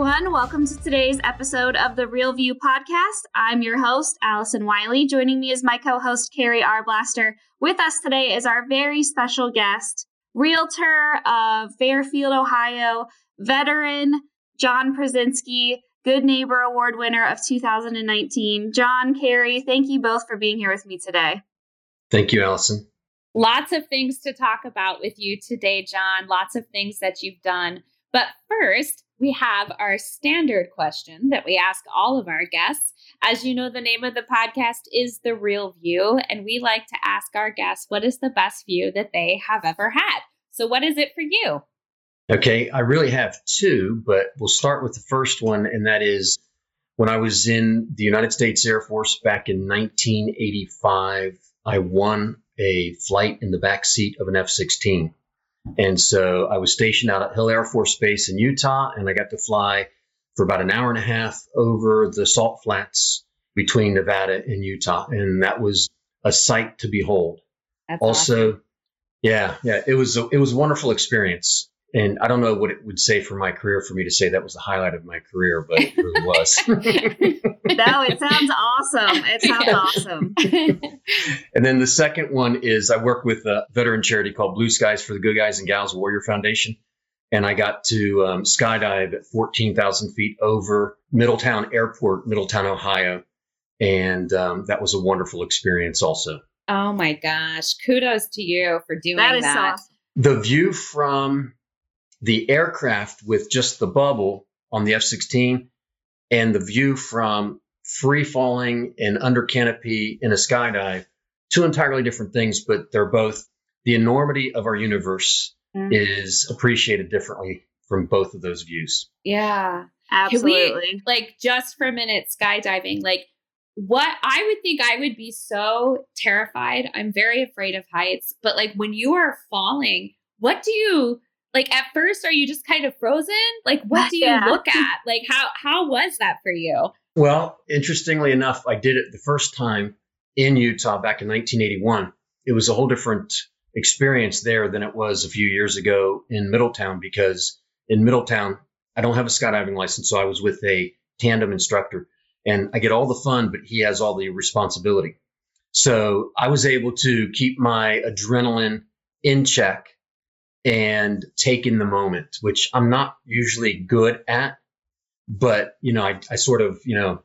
Everyone. Welcome to today's episode of the Real View podcast. I'm your host, Allison Wiley. Joining me is my co host, Carrie Arblaster. With us today is our very special guest, realtor of Fairfield, Ohio, veteran John Przezinski, Good Neighbor Award winner of 2019. John, Carrie, thank you both for being here with me today. Thank you, Allison. Lots of things to talk about with you today, John. Lots of things that you've done. But first, we have our standard question that we ask all of our guests. As you know, the name of the podcast is The Real View, and we like to ask our guests what is the best view that they have ever had. So, what is it for you? Okay, I really have two, but we'll start with the first one, and that is when I was in the United States Air Force back in 1985, I won a flight in the back seat of an F 16. And so I was stationed out at Hill Air Force Base in Utah, and I got to fly for about an hour and a half over the salt flats between Nevada and Utah. And that was a sight to behold. That's also, awesome. yeah, yeah, it was a, it was a wonderful experience. And I don't know what it would say for my career for me to say that was the highlight of my career, but it really was. no, it sounds awesome. It sounds Yeah. awesome. And then the second one is I work with a veteran charity called Blue Skies for the Good Guys and Gals Warrior Foundation. And I got to um, skydive at 14,000 feet over Middletown Airport, Middletown, Ohio. And um, that was a wonderful experience also. oh my gosh. Kudos to you for doing That that. is awesome. The view from the aircraft with just the bubble on the F 16 and the view from free falling and under canopy in a skydive, two entirely different things, but they're both the enormity of our universe Mm. is appreciated differently from both of those views. Yeah. Can we- Absolutely. like just for a minute skydiving like what i would think i would be so terrified i'm very afraid of heights but like when you are falling what do you like at first are you just kind of frozen like what do you Yeah. look at like how how was that for you Well, interestingly enough, I did it the first time in Utah back in 1981. It was a whole different experience there than it was a few years ago in Middletown because in Middletown, I don't have a skydiving license, so I was with a tandem instructor and I get all the fun, but he has all the responsibility. So I was able to keep my adrenaline in check and take in the moment, which I'm not usually good at but you know, I, I sort of you know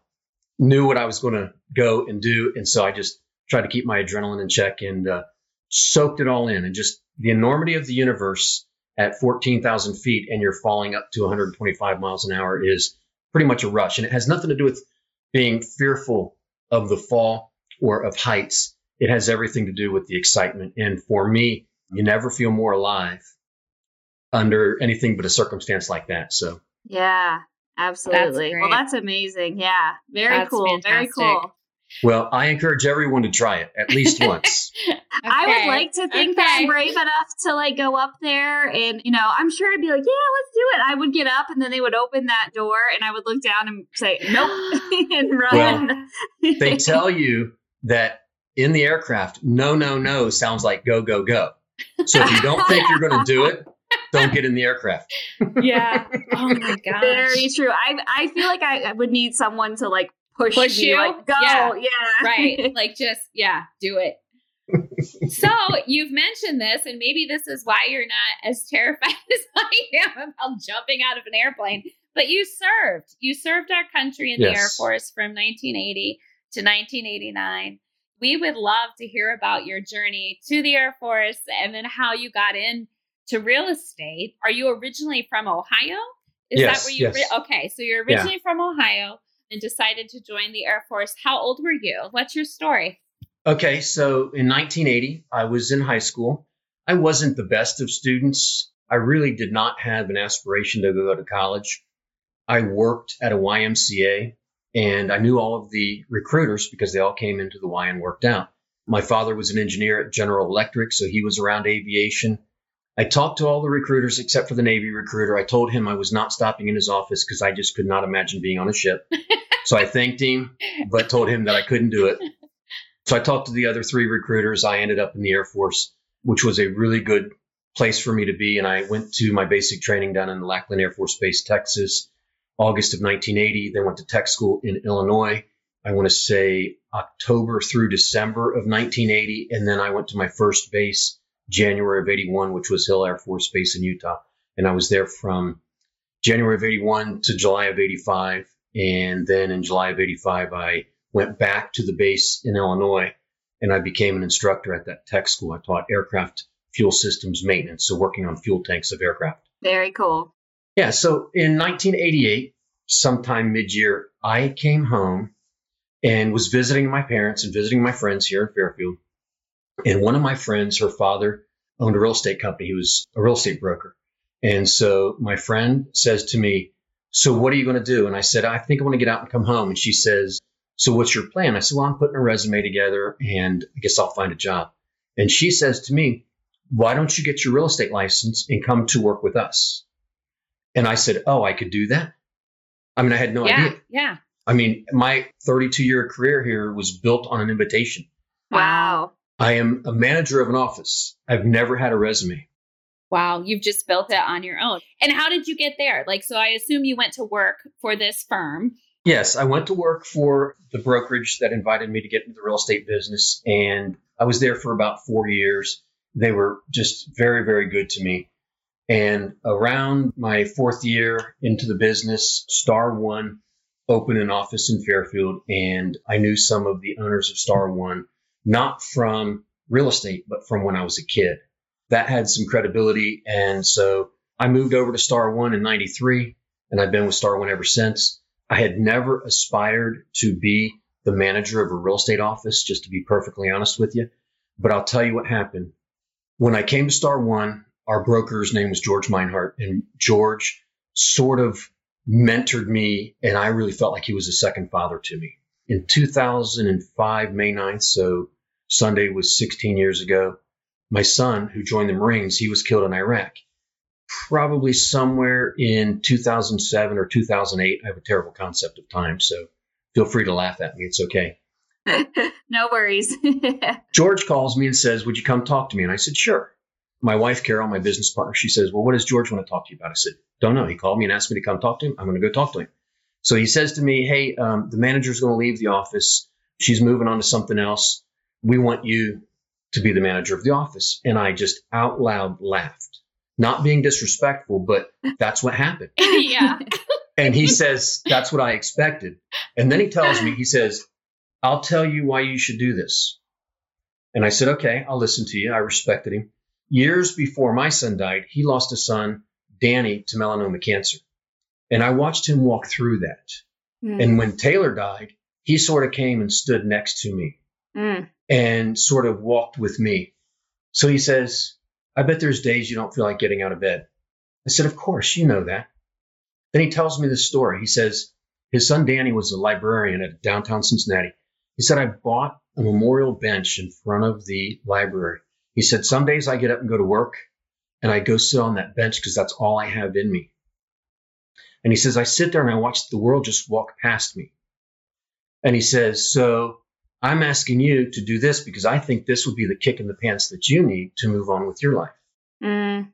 knew what I was going to go and do, and so I just tried to keep my adrenaline in check and uh, soaked it all in, and just the enormity of the universe at 14,000 feet, and you're falling up to 125 miles an hour is pretty much a rush, and it has nothing to do with being fearful of the fall or of heights. It has everything to do with the excitement, and for me, you never feel more alive under anything but a circumstance like that. So. Yeah, absolutely. Well, that's amazing. Yeah. Very That's cool. Very cool. Well, I encourage everyone to try it at least once. I would like to think that I'm brave enough to like go up there and you know, I'm sure I'd be like, yeah, let's do it. I would get up and then they would open that door and I would look down and say, nope, and run. Well, they tell you that in the aircraft, no, no, no sounds like go, go, go. So if you don't think you're going to do it, don't get in the aircraft. yeah oh my god. Very true. I I feel like I, I would need someone to like push, Push me, you? like go, Yeah. yeah, right like just yeah do it so you've mentioned this and maybe this is why you're not as terrified as i am about jumping out of an airplane but you served you served our country in the air force from 1980 to 1989 we would love to hear about your journey to the air force and then how you got into real estate are you originally from ohio is Yes, that where you yes. ri- okay so you're Yeah. originally from ohio and decided to join the Air Force. How old were you? What's your story? Okay, so in 1980, I was in high school. I wasn't the best of students. I really did not have an aspiration to go to college. I worked at a YMCA and I knew all of the recruiters because they all came into the Y and worked out. My father was an engineer at General Electric, so he was around aviation. I talked to all the recruiters except for the Navy recruiter. I told him I was not stopping in his office because I just could not imagine being on a ship. so I thanked him, but told him that I couldn't do it. So I talked to the other three recruiters. I ended up in the Air Force, which was a really good place for me to be. And I went to my basic training down in Lackland Air Force Base, Texas, August of 1980. Then went to tech school in Illinois. I want to say October through December of 1980. And then I went to my first base January of 81, which was Hill Air Force Base in Utah. And I was there from January of 81 to July of 85. And then in July of 85, I went back to the base in Illinois and I became an instructor at that tech school. I taught aircraft fuel systems maintenance, so working on fuel tanks of aircraft. Very cool. Yeah, so in 1988, sometime mid year, I came home and was visiting my parents and visiting my friends here in Fairfield. And one of my friends, her father owned a real estate company. He was a real estate broker. And so my friend says to me, So what are you going to do? And I said, I think I want to get out and come home. And she says, So what's your plan? I said, Well, I'm putting a resume together and I guess I'll find a job. And she says to me, Why don't you get your real estate license and come to work with us? And I said, Oh, I could do that. I mean, I had no yeah, idea. Yeah. I mean, my 32 year career here was built on an invitation. Wow. I am a manager of an office. I've never had a resume. Wow, you've just built it on your own. And how did you get there? Like, so I assume you went to work for this firm. Yes, I went to work for the brokerage that invited me to get into the real estate business. And I was there for about four years. They were just very, very good to me. And around my fourth year into the business, Star One opened an office in Fairfield. And I knew some of the owners of Star One, not from real estate, but from when I was a kid. That had some credibility. And so I moved over to Star One in 93, and I've been with Star One ever since. I had never aspired to be the manager of a real estate office, just to be perfectly honest with you. But I'll tell you what happened. When I came to Star One, our broker's name was George Meinhardt, and George sort of mentored me, and I really felt like he was a second father to me. In 2005, May 9th, so Sunday was 16 years ago, my son, who joined the Marines, he was killed in Iraq. Probably somewhere in 2007 or 2008. I have a terrible concept of time, so feel free to laugh at me. It's okay. no worries. George calls me and says, Would you come talk to me? And I said, Sure. My wife, Carol, my business partner, she says, Well, what does George want to talk to you about? I said, Don't know. He called me and asked me to come talk to him. I'm going to go talk to him. So he says to me, Hey, um, the manager's going to leave the office. She's moving on to something else. We want you to be the manager of the office. And I just out loud laughed, not being disrespectful, but that's what happened. yeah. And he says, That's what I expected. And then he tells me, He says, I'll tell you why you should do this. And I said, Okay, I'll listen to you. I respected him. Years before my son died, he lost a son, Danny, to melanoma cancer. And I watched him walk through that. Mm. And when Taylor died, he sort of came and stood next to me Mm. and sort of walked with me. So he says, I bet there's days you don't feel like getting out of bed. I said, Of course, you know that. Then he tells me this story. He says, His son Danny was a librarian at downtown Cincinnati. He said, I bought a memorial bench in front of the library. He said, Some days I get up and go to work and I go sit on that bench because that's all I have in me. And he says, I sit there and I watch the world just walk past me. And he says, So I'm asking you to do this because I think this would be the kick in the pants that you need to move on with your life. Mm.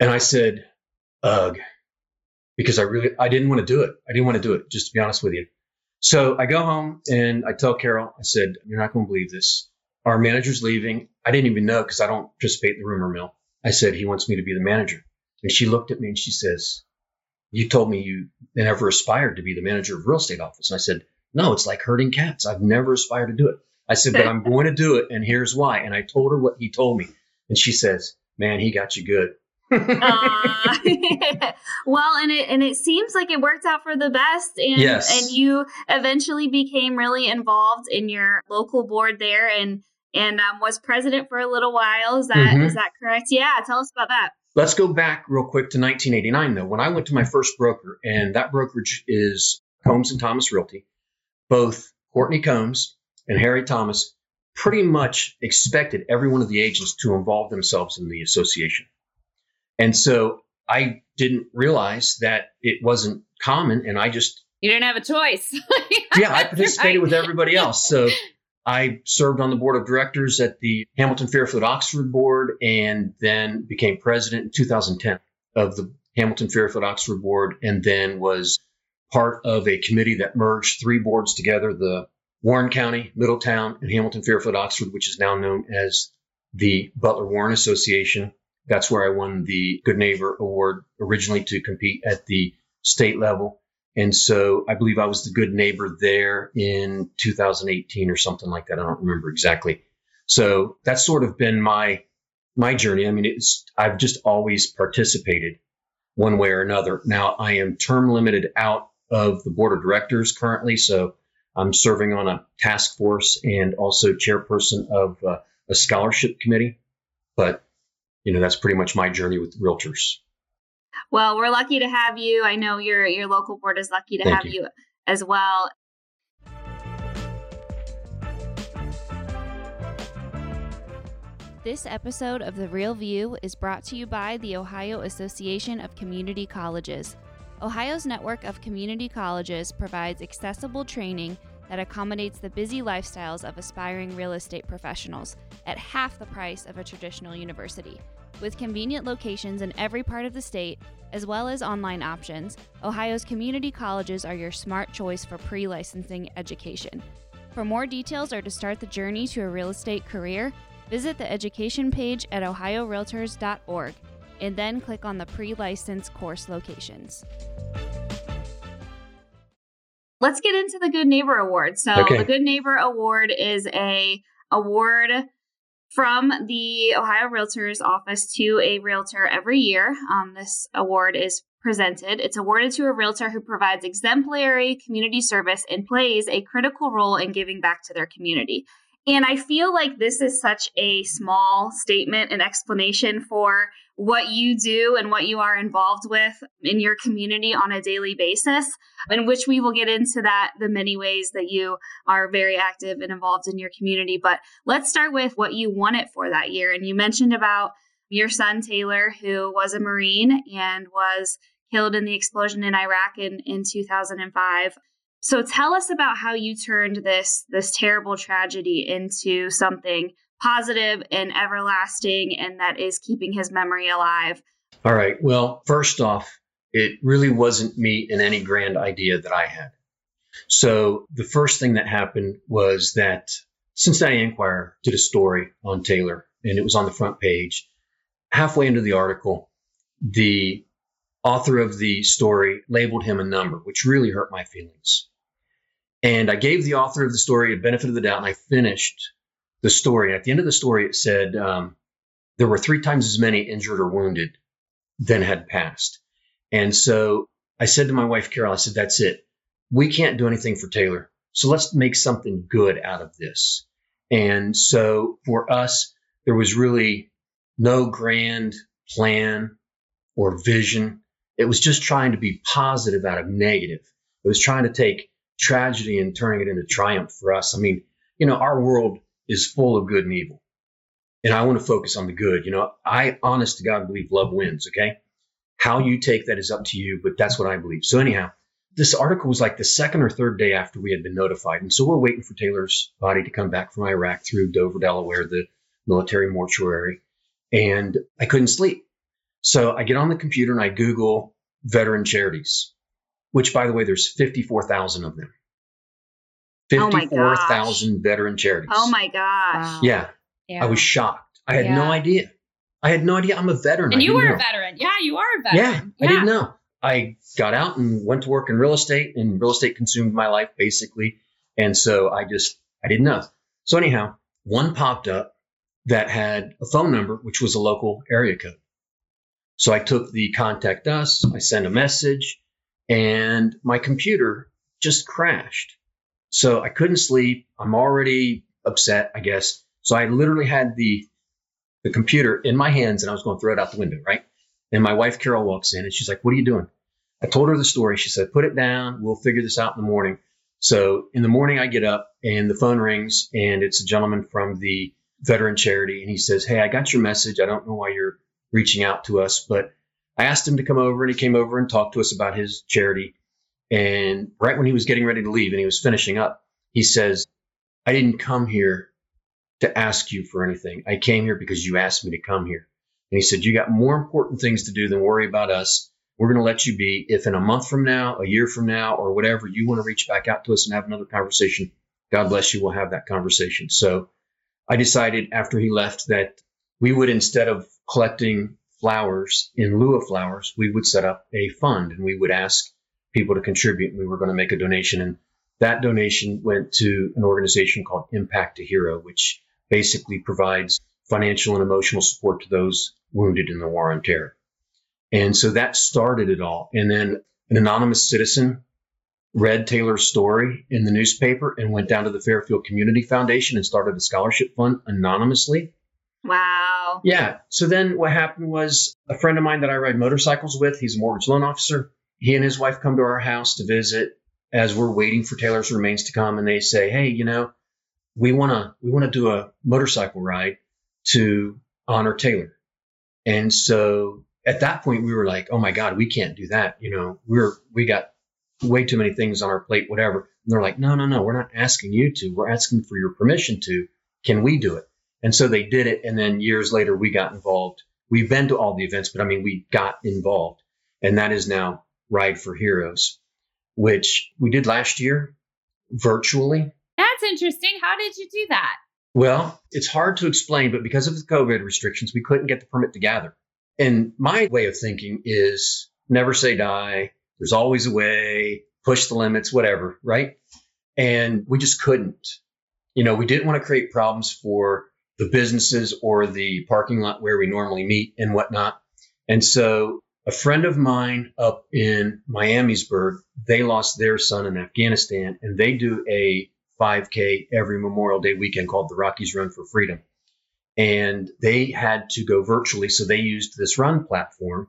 And I said, ugh, because I really, I didn't want to do it. I didn't want to do it, just to be honest with you. So I go home and I tell Carol, I said, you're not going to believe this. Our manager's leaving. I didn't even know because I don't participate in the rumor mill. I said, he wants me to be the manager. And she looked at me and she says, you told me you never aspired to be the manager of real estate office. And I said, no, it's like herding cats. I've never aspired to do it. I said, but I'm going to do it. And here's why. And I told her what he told me. And she says, man, he got you good. Aw. well, and it and it seems like it worked out for the best, and Yes. and you eventually became really involved in your local board there, and and um, was president for a little while. Is that is Mhm. that correct? Yeah, tell us about that. Let's go back real quick to 1989, though. When I went to my first broker, and that brokerage is Combs and Thomas Realty, both Courtney Combs and Harry Thomas pretty much expected every one of the agents to involve themselves in the association. And so I didn't realize that it wasn't common, and I just you didn't have a choice. yeah, I participated right. with everybody else. So I served on the board of directors at the Hamilton Fairfield Oxford board and then became president in 2010 of the Hamilton Fairfield Oxford board and then was part of a committee that merged three boards together the Warren County, Middletown, and Hamilton Fairfield Oxford, which is now known as the Butler Warren Association. That's where I won the Good Neighbor Award originally to compete at the state level. And so I believe I was the good neighbor there in 2018 or something like that. I don't remember exactly. So that's sort of been my my journey. I mean, it's I've just always participated one way or another. Now I am term limited out of the board of directors currently, so I'm serving on a task force and also chairperson of uh, a scholarship committee. But you know, that's pretty much my journey with realtors. Well, we're lucky to have you. I know your your local board is lucky to Thank have you. you as well. This episode of The Real View is brought to you by the Ohio Association of Community Colleges. Ohio's network of community colleges provides accessible training that accommodates the busy lifestyles of aspiring real estate professionals at half the price of a traditional university. With convenient locations in every part of the state, as well as online options, Ohio's community colleges are your smart choice for pre licensing education. For more details or to start the journey to a real estate career, visit the education page at ohiorealtors.org and then click on the pre licensed course locations. Let's get into the Good Neighbor Award. So, okay. the Good Neighbor Award is a award from the Ohio Realtors Office to a realtor every year. Um, this award is presented. It's awarded to a realtor who provides exemplary community service and plays a critical role in giving back to their community. And I feel like this is such a small statement and explanation for what you do and what you are involved with in your community on a daily basis, in which we will get into that, the many ways that you are very active and involved in your community. But let's start with what you it for that year. And you mentioned about your son, Taylor, who was a Marine and was killed in the explosion in Iraq in, in 2005. So tell us about how you turned this this terrible tragedy into something positive and everlasting and that is keeping his memory alive. All right. Well, first off, it really wasn't me and any grand idea that I had. So the first thing that happened was that Cincinnati Enquirer did a story on Taylor and it was on the front page. Halfway into the article, the author of the story labeled him a number, which really hurt my feelings. And I gave the author of the story a benefit of the doubt, and I finished the story. And At the end of the story, it said um, there were three times as many injured or wounded than had passed. And so I said to my wife, Carol, I said, that's it. We can't do anything for Taylor. So let's make something good out of this. And so for us, there was really no grand plan or vision. It was just trying to be positive out of negative. It was trying to take tragedy and turning it into triumph for us. I mean, you know, our world is full of good and evil. And I want to focus on the good. You know, I honest to God believe love wins, okay? How you take that is up to you, but that's what I believe. So anyhow, this article was like the second or third day after we had been notified. And so we're waiting for Taylor's body to come back from Iraq through Dover, Delaware, the military mortuary. And I couldn't sleep. So I get on the computer and I Google veteran charities which by the way, there's 54,000 of them. 54,000 oh veteran charities. Oh my gosh. Wow. Yeah, yeah. I was shocked. I had yeah. no idea. I had no idea I'm a veteran. And you were know. a veteran. Yeah, you are a veteran. Yeah, yeah, I didn't know. I got out and went to work in real estate, and real estate consumed my life basically. And so I just, I didn't know. So, anyhow, one popped up that had a phone number, which was a local area code. So I took the contact us, I sent a message, and my computer just crashed. So I couldn't sleep. I'm already upset, I guess. So I literally had the the computer in my hands and I was going to throw it out the window, right? And my wife, Carol, walks in and she's like, What are you doing? I told her the story. She said, Put it down. We'll figure this out in the morning. So in the morning, I get up and the phone rings, and it's a gentleman from the veteran charity. And he says, Hey, I got your message. I don't know why you're reaching out to us, but I asked him to come over, and he came over and talked to us about his charity. And right when he was getting ready to leave and he was finishing up, he says, I didn't come here to ask you for anything. I came here because you asked me to come here. And he said, You got more important things to do than worry about us. We're going to let you be. If in a month from now, a year from now, or whatever, you want to reach back out to us and have another conversation, God bless you, we'll have that conversation. So I decided after he left that we would, instead of collecting flowers in lieu of flowers, we would set up a fund and we would ask people to contribute. We were going to make a donation. And that donation went to an organization called Impact a Hero, which basically provides financial and emotional support to those wounded in the war on terror. And so that started it all. And then an anonymous citizen read Taylor's story in the newspaper and went down to the Fairfield Community Foundation and started a scholarship fund anonymously. Wow. Yeah. So then what happened was a friend of mine that I ride motorcycles with, he's a mortgage loan officer. He and his wife come to our house to visit as we're waiting for Taylor's remains to come and they say, "Hey, you know, we want to we want to do a motorcycle ride to honor Taylor." And so at that point we were like, "Oh my god, we can't do that." You know, we're we got way too many things on our plate, whatever. And they're like, "No, no, no, we're not asking you to. We're asking for your permission to. Can we do it?" And so they did it. And then years later, we got involved. We've been to all the events, but I mean, we got involved. And that is now Ride for Heroes, which we did last year virtually. That's interesting. How did you do that? Well, it's hard to explain, but because of the COVID restrictions, we couldn't get the permit to gather. And my way of thinking is never say die. There's always a way, push the limits, whatever, right? And we just couldn't. You know, we didn't want to create problems for the businesses or the parking lot where we normally meet and whatnot. And so a friend of mine up in Miamisburg, they lost their son in Afghanistan and they do a 5K every Memorial Day weekend called the Rockies Run for Freedom. And they had to go virtually, so they used this run platform.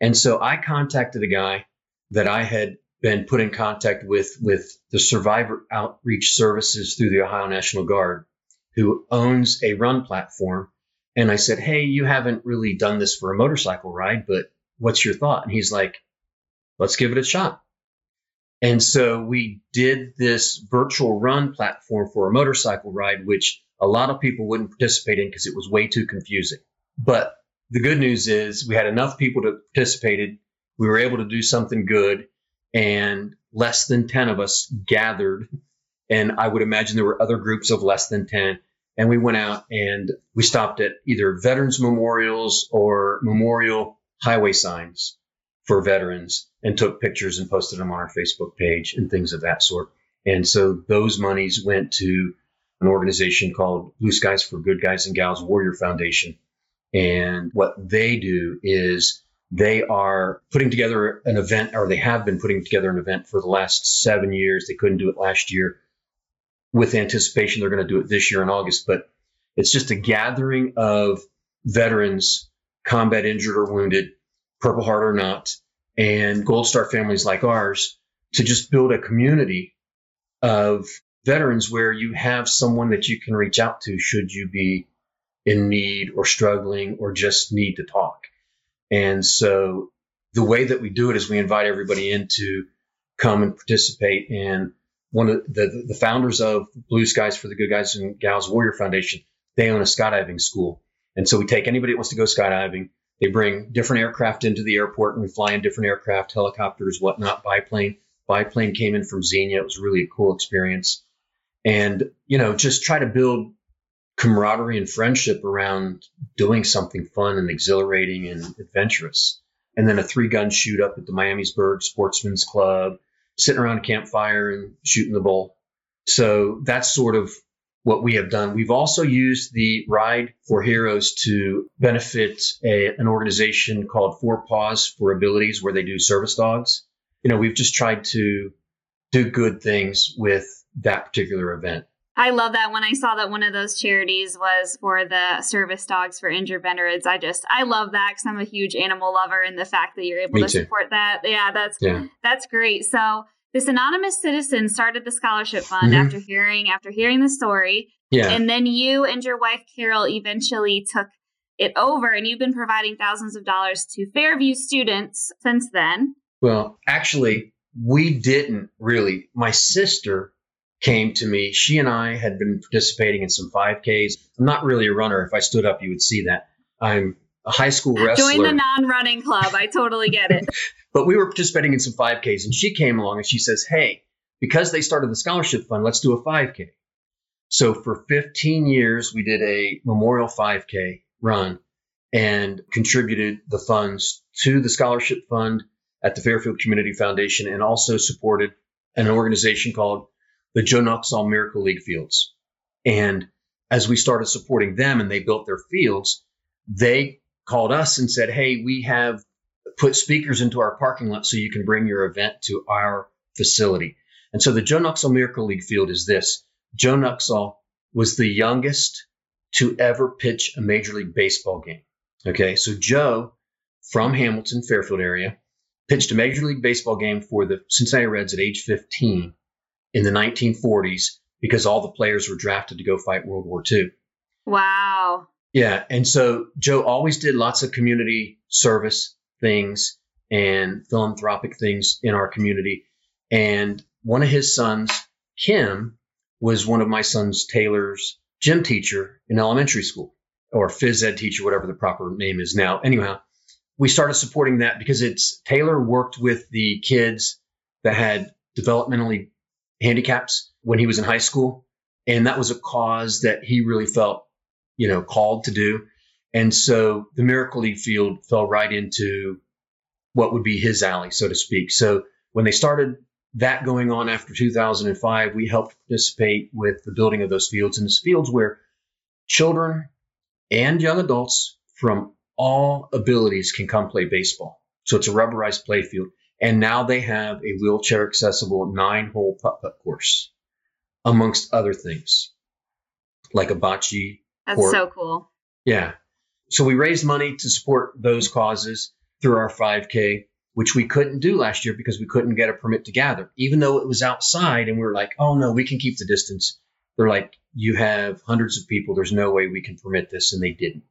And so I contacted a guy that I had been put in contact with with the survivor outreach services through the Ohio National Guard who owns a run platform. And I said, Hey, you haven't really done this for a motorcycle ride, but what's your thought? And he's like, Let's give it a shot. And so we did this virtual run platform for a motorcycle ride, which a lot of people wouldn't participate in because it was way too confusing. But the good news is we had enough people that participated. We were able to do something good, and less than 10 of us gathered and I would imagine there were other groups of less than 10. And we went out and we stopped at either veterans memorials or memorial highway signs for veterans and took pictures and posted them on our Facebook page and things of that sort. And so those monies went to an organization called Blue Skies for Good Guys and Gals Warrior Foundation. And what they do is they are putting together an event, or they have been putting together an event for the last seven years. They couldn't do it last year with anticipation they're going to do it this year in August. But it's just a gathering of veterans, combat injured or wounded, Purple Heart or not, and Gold Star families like ours to just build a community of veterans where you have someone that you can reach out to should you be in need or struggling or just need to talk. And so the way that we do it is we invite everybody in to come and participate and one of the, the founders of Blue Skies for the Good Guys and Gals Warrior Foundation, they own a skydiving school. And so we take anybody that wants to go skydiving. They bring different aircraft into the airport and we fly in different aircraft, helicopters, whatnot, biplane. Biplane came in from Xenia. It was really a cool experience. And, you know, just try to build camaraderie and friendship around doing something fun and exhilarating and adventurous. And then a three gun shoot up at the Miamisburg Sportsman's Club sitting around a campfire and shooting the bull. So that's sort of what we have done. We've also used the Ride for Heroes to benefit a, an organization called Four Paws for Abilities, where they do service dogs. You know, we've just tried to do good things with that particular event. I love that when I saw that one of those charities was for the service dogs for injured veterans. I just I love that because I'm a huge animal lover, and the fact that you're able Me to too. support that, yeah, that's Yeah. that's great. So this anonymous citizen started the scholarship fund Mhm. after hearing after hearing the story, Yeah. and then you and your wife Carol eventually took it over, and you've been providing thousands of dollars to Fairview students since then. Well, actually, we didn't really. My sister came to me. She and I had been participating in some 5Ks. I'm not really a runner. If I stood up, you would see that. I'm a high school wrestler. Join the non-running club. I totally get it. but we were participating in some 5Ks, and she came along and she says, Hey, because they started the scholarship fund, let's do a 5K. So for 15 years, we did a memorial 5K run and contributed the funds to the scholarship fund at the Fairfield Community Foundation and also supported an organization called the Joe Nuxhall Miracle League Fields. And as we started supporting them and they built their fields, they called us and said, Hey, we have put speakers into our parking lot so you can bring your event to our facility. And so the Joe Nuxhall Miracle League field is this. Joe Nuxhall was the youngest to ever pitch a Major League Baseball game. Okay, so Joe from Hamilton, Fairfield area, pitched a Major League Baseball game for the Cincinnati Reds at age 15 in the 1940s because all the players were drafted to go fight World War II. Wow. Yeah. And so Joe always did lots of community service things and philanthropic things in our community. And one of his sons, Kim, was one of my son's Taylor's gym teacher in elementary school or phys ed teacher, whatever the proper name is now. Anyhow, we started supporting that because it's Taylor worked with the kids that had developmentally handicaps when he was in high school. And that was a cause that he really felt, you know, called to do. And so the Miracle League field fell right into what would be his alley, so to speak. So when they started that going on after 2005, we helped participate with the building of those fields. And it's fields where children and young adults from all abilities can come play baseball. So it's a rubberized play field. And now they have a wheelchair accessible nine hole putt putt course, amongst other things, like a bocce. That's Or- so cool. Yeah. So we raised money to support those causes through our 5K, which we couldn't do last year because we couldn't get a permit to gather, even though it was outside. And we were like, oh no, we can keep the distance. They're like, you have hundreds of people. There's no way we can permit this. And they didn't.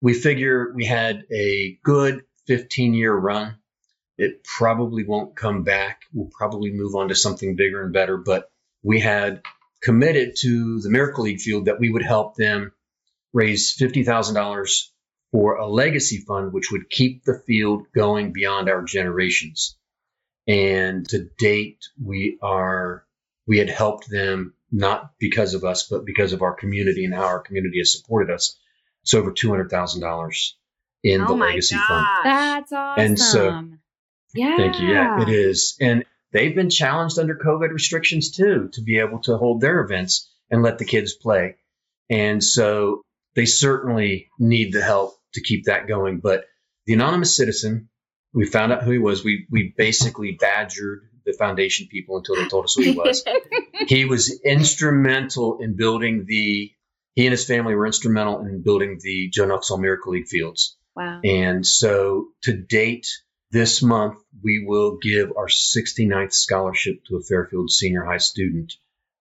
We figure we had a good 15 year run. It probably won't come back. We'll probably move on to something bigger and better. But we had committed to the Miracle League field that we would help them raise $50,000 for a legacy fund, which would keep the field going beyond our generations. And to date, we are, we had helped them not because of us, but because of our community and how our community has supported us. It's over $200,000 in oh the my legacy gosh. fund. That's awesome. And so- yeah. Thank you. Yeah, it is. And they've been challenged under COVID restrictions too to be able to hold their events and let the kids play. And so they certainly need the help to keep that going. But the anonymous citizen, we found out who he was. We we basically badgered the foundation people until they told us who he was. he was instrumental in building the he and his family were instrumental in building the Joe Nuxhall Miracle League fields. Wow. And so to date, this month, we will give our 69th scholarship to a Fairfield senior high student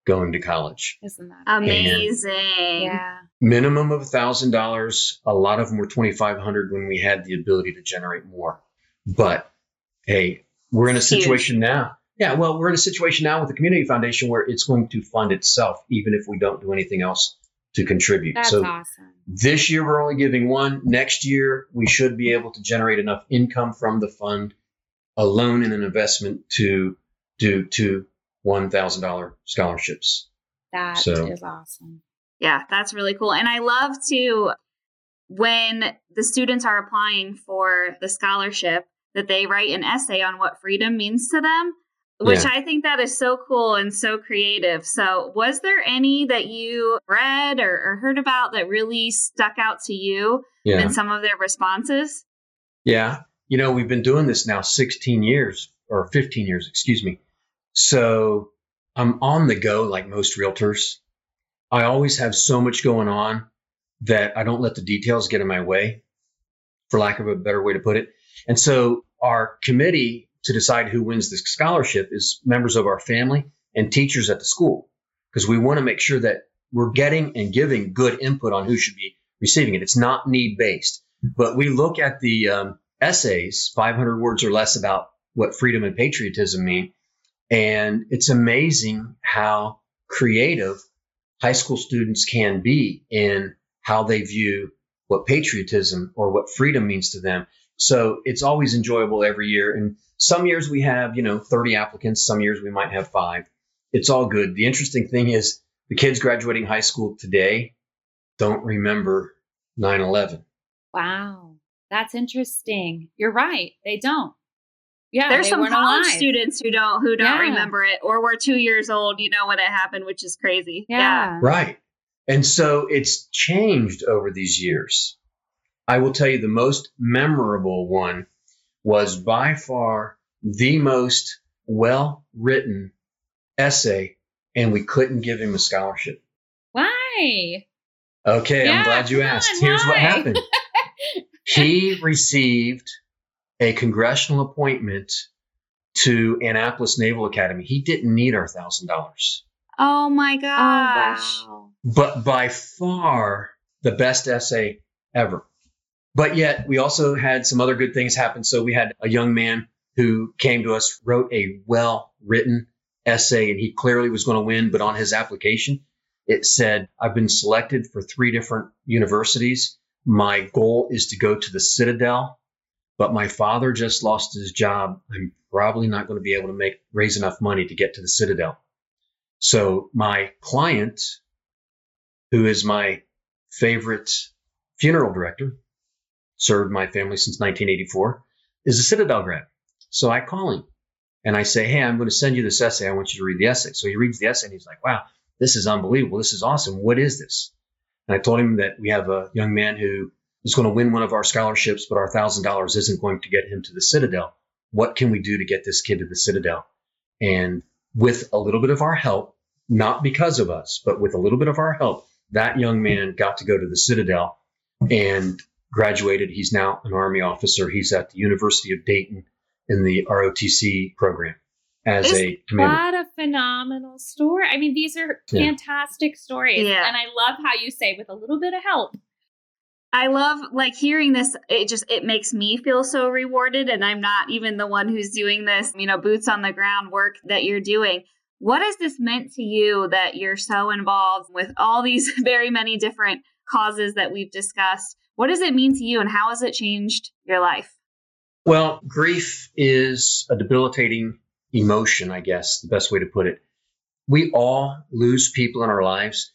going to college. Isn't that Amazing. Yeah. Minimum of $1,000. A lot of them were 2500 when we had the ability to generate more. But hey, we're in a It's huge. situation now. Yeah, well, we're in a situation now with the Community Foundation where it's going to fund itself, even if we don't do anything else to contribute. That's so awesome. This year, we're only giving one. Next year, we should be able to generate enough income from the fund, alone in an investment to do two $1,000 scholarships. That is So- awesome. Yeah, that's really cool. And I love to when the students are applying for the scholarship that they write an essay on what freedom means to them, which Yeah. I think that is so cool and so creative. So, was there any that you read or, or heard about that really stuck out to you Yeah. in some of their responses? Yeah. You know, we've been doing this now 16 years or 15 years, excuse me. So I'm on the go like most realtors. I always have so much going on that I don't let the details get in my way, for lack of a better way to put it. And so our committee to decide who wins the scholarship is members of our family and teachers at the school because we want to make sure that we're getting and giving good input on who should be receiving it. It's not need based, but we look at the um, essays, 500 words or less about what freedom and patriotism mean. And it's amazing how creative high school students can be in how they view what patriotism or what freedom means to them. So it's always enjoyable every year. And some years we have, you know, 30 applicants. Some years we might have five. It's all good. The interesting thing is the kids graduating high school today don't remember 9 11. Wow. That's interesting. You're right. They don't. Yeah, there's some college alive. students who don't who don't yeah. remember it, or were two years old, you know, when it happened, which is crazy. Yeah. yeah, right. And so it's changed over these years. I will tell you the most memorable one was by far the most well written essay, and we couldn't give him a scholarship. Why? Okay, yeah, I'm glad you asked. On, Here's why? what happened. he received a congressional appointment to Annapolis Naval Academy. He didn't need our thousand dollars. Oh my gosh. Oh, wow. But by far the best essay ever. But yet we also had some other good things happen. So we had a young man who came to us, wrote a well written essay, and he clearly was going to win. But on his application, it said, I've been selected for three different universities. My goal is to go to the Citadel but my father just lost his job. I'm probably not going to be able to make raise enough money to get to the Citadel. So my client, who is my favorite funeral director, served my family since 1984, is a Citadel grad. So I call him and I say, Hey, I'm going to send you this essay. I want you to read the essay. So he reads the essay and he's like, Wow, this is unbelievable. This is awesome. What is this? And I told him that we have a young man who is going to win one of our scholarships, but our thousand dollars isn't going to get him to the Citadel. What can we do to get this kid to the Citadel? And with a little bit of our help, not because of us, but with a little bit of our help, that young man got to go to the Citadel and graduated. He's now an Army officer. He's at the University of Dayton in the ROTC program as Is a commander. What a phenomenal story. I mean, these are fantastic stories. Yeah. And I love how you say, with a little bit of help, I love like hearing this. It just it makes me feel so rewarded, and I'm not even the one who's doing this. You know, boots on the ground work that you're doing. What has this meant to you that you're so involved with all these very many different causes that we've discussed? What does it mean to you, and how has it changed your life? Well, grief is a debilitating emotion, I guess, the best way to put it. We all lose people in our lives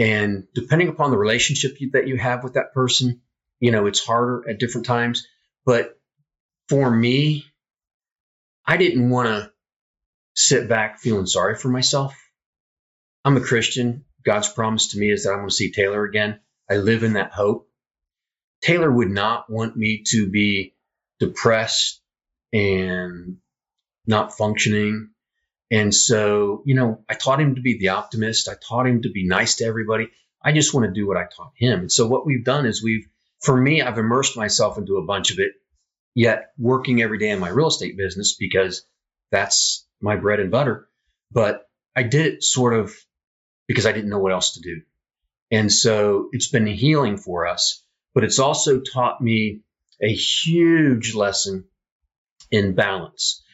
and depending upon the relationship you, that you have with that person, you know, it's harder at different times. But for me, I didn't want to sit back feeling sorry for myself. I'm a Christian. God's promise to me is that I'm going to see Taylor again. I live in that hope. Taylor would not want me to be depressed and not functioning and so, you know, I taught him to be the optimist. I taught him to be nice to everybody. I just want to do what I taught him. And so what we've done is we've, for me, I've immersed myself into a bunch of it, yet working every day in my real estate business because that's my bread and butter. But I did it sort of because I didn't know what else to do. And so it's been healing for us, but it's also taught me a huge lesson in balance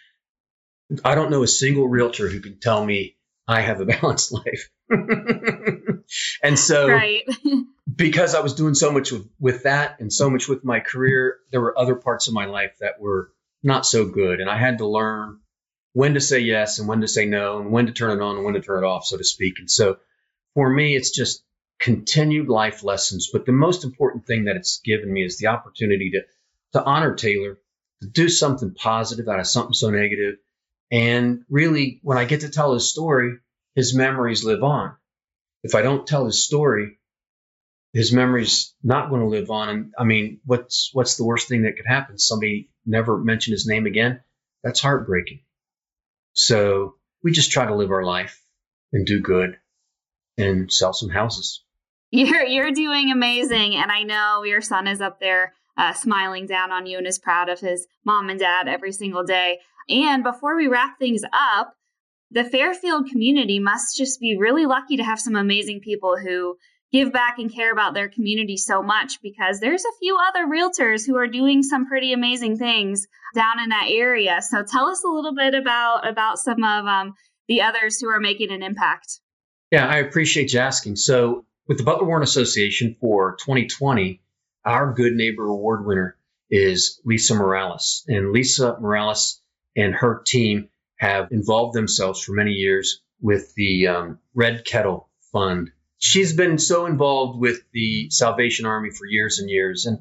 I don't know a single realtor who can tell me I have a balanced life. and so, right. because I was doing so much with, with that and so much with my career, there were other parts of my life that were not so good. And I had to learn when to say yes and when to say no and when to turn it on and when to turn it off, so to speak. And so for me, it's just continued life lessons. But the most important thing that it's given me is the opportunity to, to honor Taylor, to do something positive out of something so negative. and really, when I get to tell his story, his memories live on. If I don't tell his story, his memory's not going to live on. And I mean, what's what's the worst thing that could happen? Somebody never mention his name again. That's heartbreaking. So we just try to live our life and do good and sell some houses. You're you're doing amazing, and I know your son is up there uh, smiling down on you and is proud of his mom and dad every single day. And before we wrap things up, the Fairfield community must just be really lucky to have some amazing people who give back and care about their community so much because there's a few other realtors who are doing some pretty amazing things down in that area. So tell us a little bit about about some of um, the others who are making an impact. Yeah, I appreciate you asking. So with the Butler Warren Association for 2020, our Good Neighbor Award winner is Lisa Morales. And Lisa Morales and her team have involved themselves for many years with the um, Red Kettle Fund. She's been so involved with the Salvation Army for years and years, and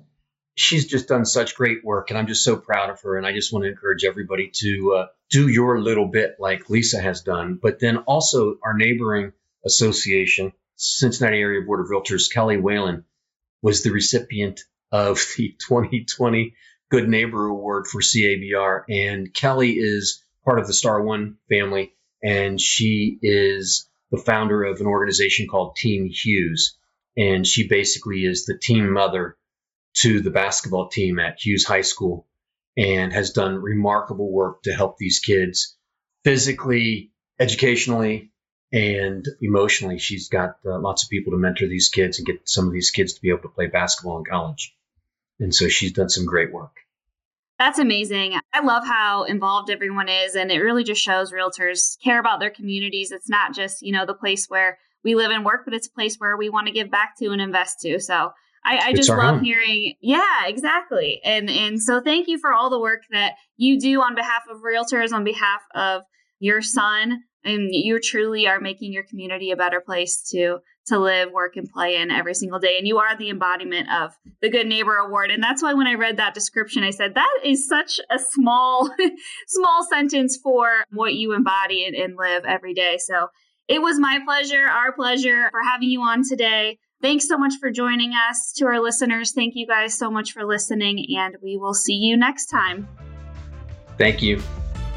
she's just done such great work. And I'm just so proud of her. And I just want to encourage everybody to uh, do your little bit like Lisa has done, but then also our neighboring association Cincinnati Area Board of Realtors, Kelly Whalen, was the recipient of the 2020 Good Neighbor Award for CABR. And Kelly is part of the Star One family, and she is the founder of an organization called Team Hughes. And she basically is the team mother to the basketball team at Hughes High School and has done remarkable work to help these kids physically, educationally, and emotionally she's got uh, lots of people to mentor these kids and get some of these kids to be able to play basketball in college. And so she's done some great work. That's amazing. I love how involved everyone is and it really just shows realtors care about their communities. It's not just you know the place where we live and work but it's a place where we want to give back to and invest to. So I, I just love home. hearing, yeah, exactly. And and so thank you for all the work that you do on behalf of realtors, on behalf of your son, and you truly are making your community a better place to to live work and play in every single day. And you are the embodiment of the good neighbor award. And that's why when i read that description i said that is such a small small sentence for what you embody and, and live every day. So it was my pleasure our pleasure for having you on today. Thanks so much for joining us. To our listeners thank you guys so much for listening and we will see you next time. Thank you